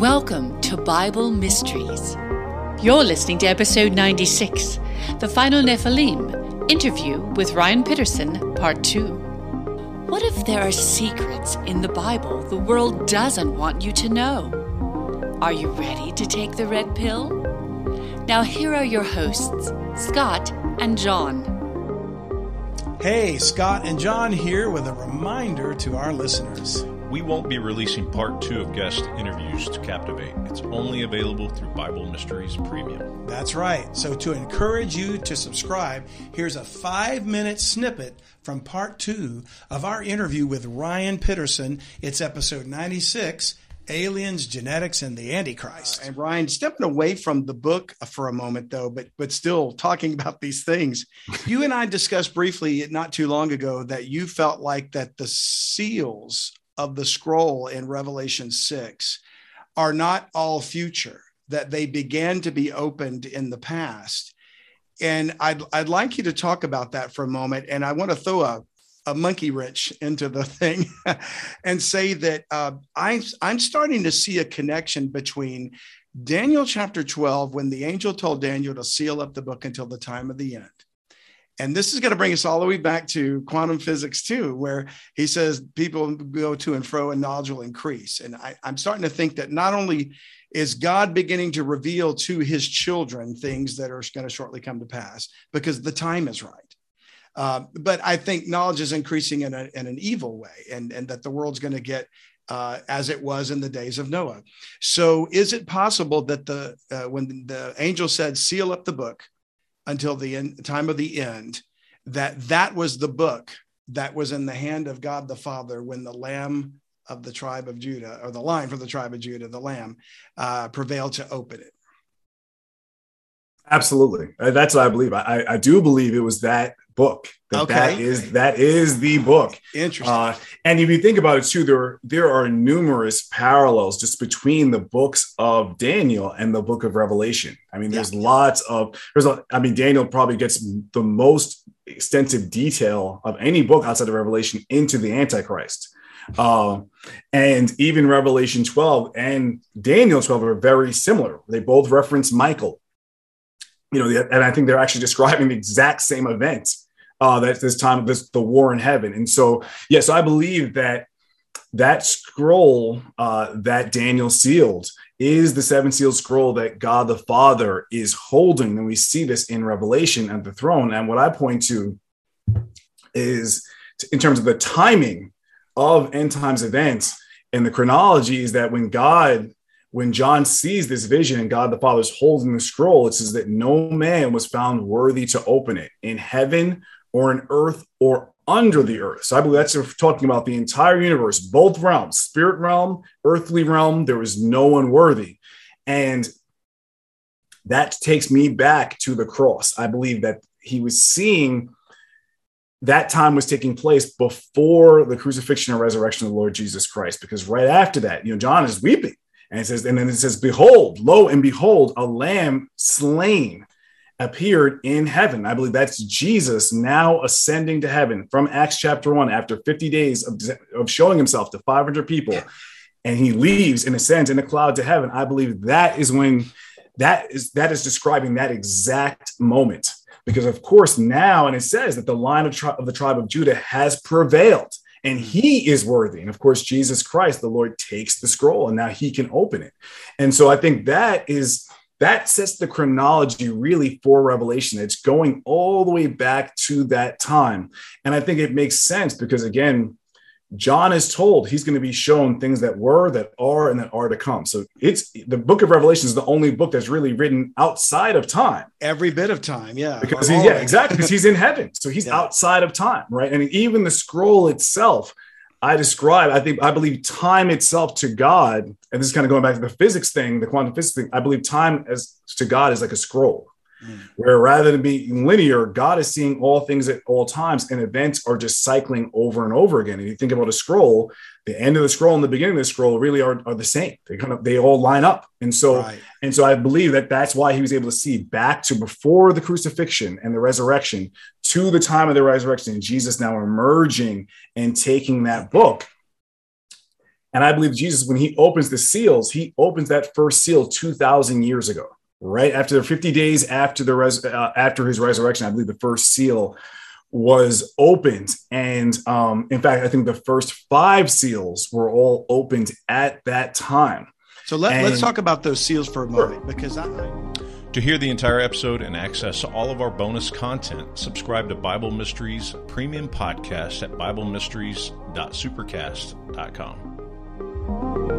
Welcome to Bible Mysteries. You're listening to episode 96, The Final Nephilim interview with Ryan Pitterson, part 2. What if there are secrets in the Bible the world doesn't want you to know? Are you ready to take the red pill? Now, here are your hosts, Scott and John. Hey, Scott and John here with a reminder to our listeners. We won't be releasing part two of guest interviews to Captivate. It's only available through Bible Mysteries Premium. That's right. So, to encourage you to subscribe, here's a five minute snippet from part two of our interview with Ryan Pitterson. It's episode 96 Aliens, Genetics, and the Antichrist. Uh, and Ryan, stepping away from the book for a moment, though, but but still talking about these things, you and I discussed briefly not too long ago that you felt like that the seals of the scroll in Revelation 6 are not all future, that they began to be opened in the past. And I'd, I'd like you to talk about that for a moment. And I want to throw a, a monkey wrench into the thing and say that uh, I'm, I'm starting to see a connection between Daniel chapter 12, when the angel told Daniel to seal up the book until the time of the end, and this is going to bring us all the way back to quantum physics too, where he says people go to and fro and knowledge will increase. And I, I'm starting to think that not only is God beginning to reveal to his children things that are going to shortly come to pass because the time is right. Uh, but I think knowledge is increasing in, a, in an evil way, and, and that the world's going to get uh, as it was in the days of Noah. So, is it possible that the uh, when the angel said, "Seal up the book," until the end, time of the end, that that was the book that was in the hand of God the Father when the Lamb of the tribe of Judah, or the line from the tribe of Judah, the Lamb, uh, prevailed to open it. Absolutely, uh, that's what I believe. I, I do believe it was that book. That, okay. that is that is the book. Interesting. Uh, and if you think about it too, there there are numerous parallels just between the books of Daniel and the book of Revelation. I mean, there's yeah. lots of there's a. I mean, Daniel probably gets the most extensive detail of any book outside of Revelation into the Antichrist. Uh, and even Revelation 12 and Daniel 12 are very similar. They both reference Michael you know, and I think they're actually describing the exact same event uh, that this time this the war in heaven. And so, yes, I believe that that scroll uh, that Daniel sealed is the seven sealed scroll that God the Father is holding, and we see this in Revelation at the throne. And what I point to is, in terms of the timing of end times events and the chronology, is that when God when John sees this vision and God the Father is holding the scroll, it says that no man was found worthy to open it in heaven or in earth or under the earth. So I believe that's talking about the entire universe, both realms, spirit realm, earthly realm. There is no one worthy. And that takes me back to the cross. I believe that he was seeing that time was taking place before the crucifixion and resurrection of the Lord Jesus Christ, because right after that, you know, John is weeping and it says, and then it says, Behold, lo and behold, a lamb slain appeared in heaven. I believe that's Jesus now ascending to heaven from Acts chapter one after 50 days of, of showing himself to 500 people. And he leaves and ascends in a cloud to heaven. I believe that is when that is that is describing that exact moment. Because of course now, and it says that the line of, tri- of the tribe of Judah has prevailed and mm-hmm. he is worthy. And of course, Jesus Christ, the Lord, takes the scroll and now he can open it. And so I think that is that sets the chronology really for revelation it's going all the way back to that time and i think it makes sense because again John is told he's going to be shown things that were, that are, and that are to come. So it's the book of Revelation is the only book that's really written outside of time. Every bit of time, yeah. Because he's, yeah, exactly. Because he's in heaven. So he's yeah. outside of time, right? And even the scroll itself, I describe, I think, I believe time itself to God, and this is kind of going back to the physics thing, the quantum physics thing. I believe time as to God is like a scroll. Mm. Where rather than being linear, God is seeing all things at all times, and events are just cycling over and over again. And you think about a scroll, the end of the scroll and the beginning of the scroll really are, are the same. They kind of they all line up. And so right. and so I believe that that's why he was able to see back to before the crucifixion and the resurrection to the time of the resurrection, and Jesus now emerging and taking that book And I believe Jesus, when he opens the seals, he opens that first seal 2,000 years ago, right after 50 days after the res- uh, after his resurrection. I believe the first seal was opened, and um, in fact, I think the first five seals were all opened at that time. So let, us talk about those seals for a moment because I. To hear the entire episode and access all of our bonus content, subscribe to Bible Mysteries Premium Podcast at BibleMysteries.supercast.com.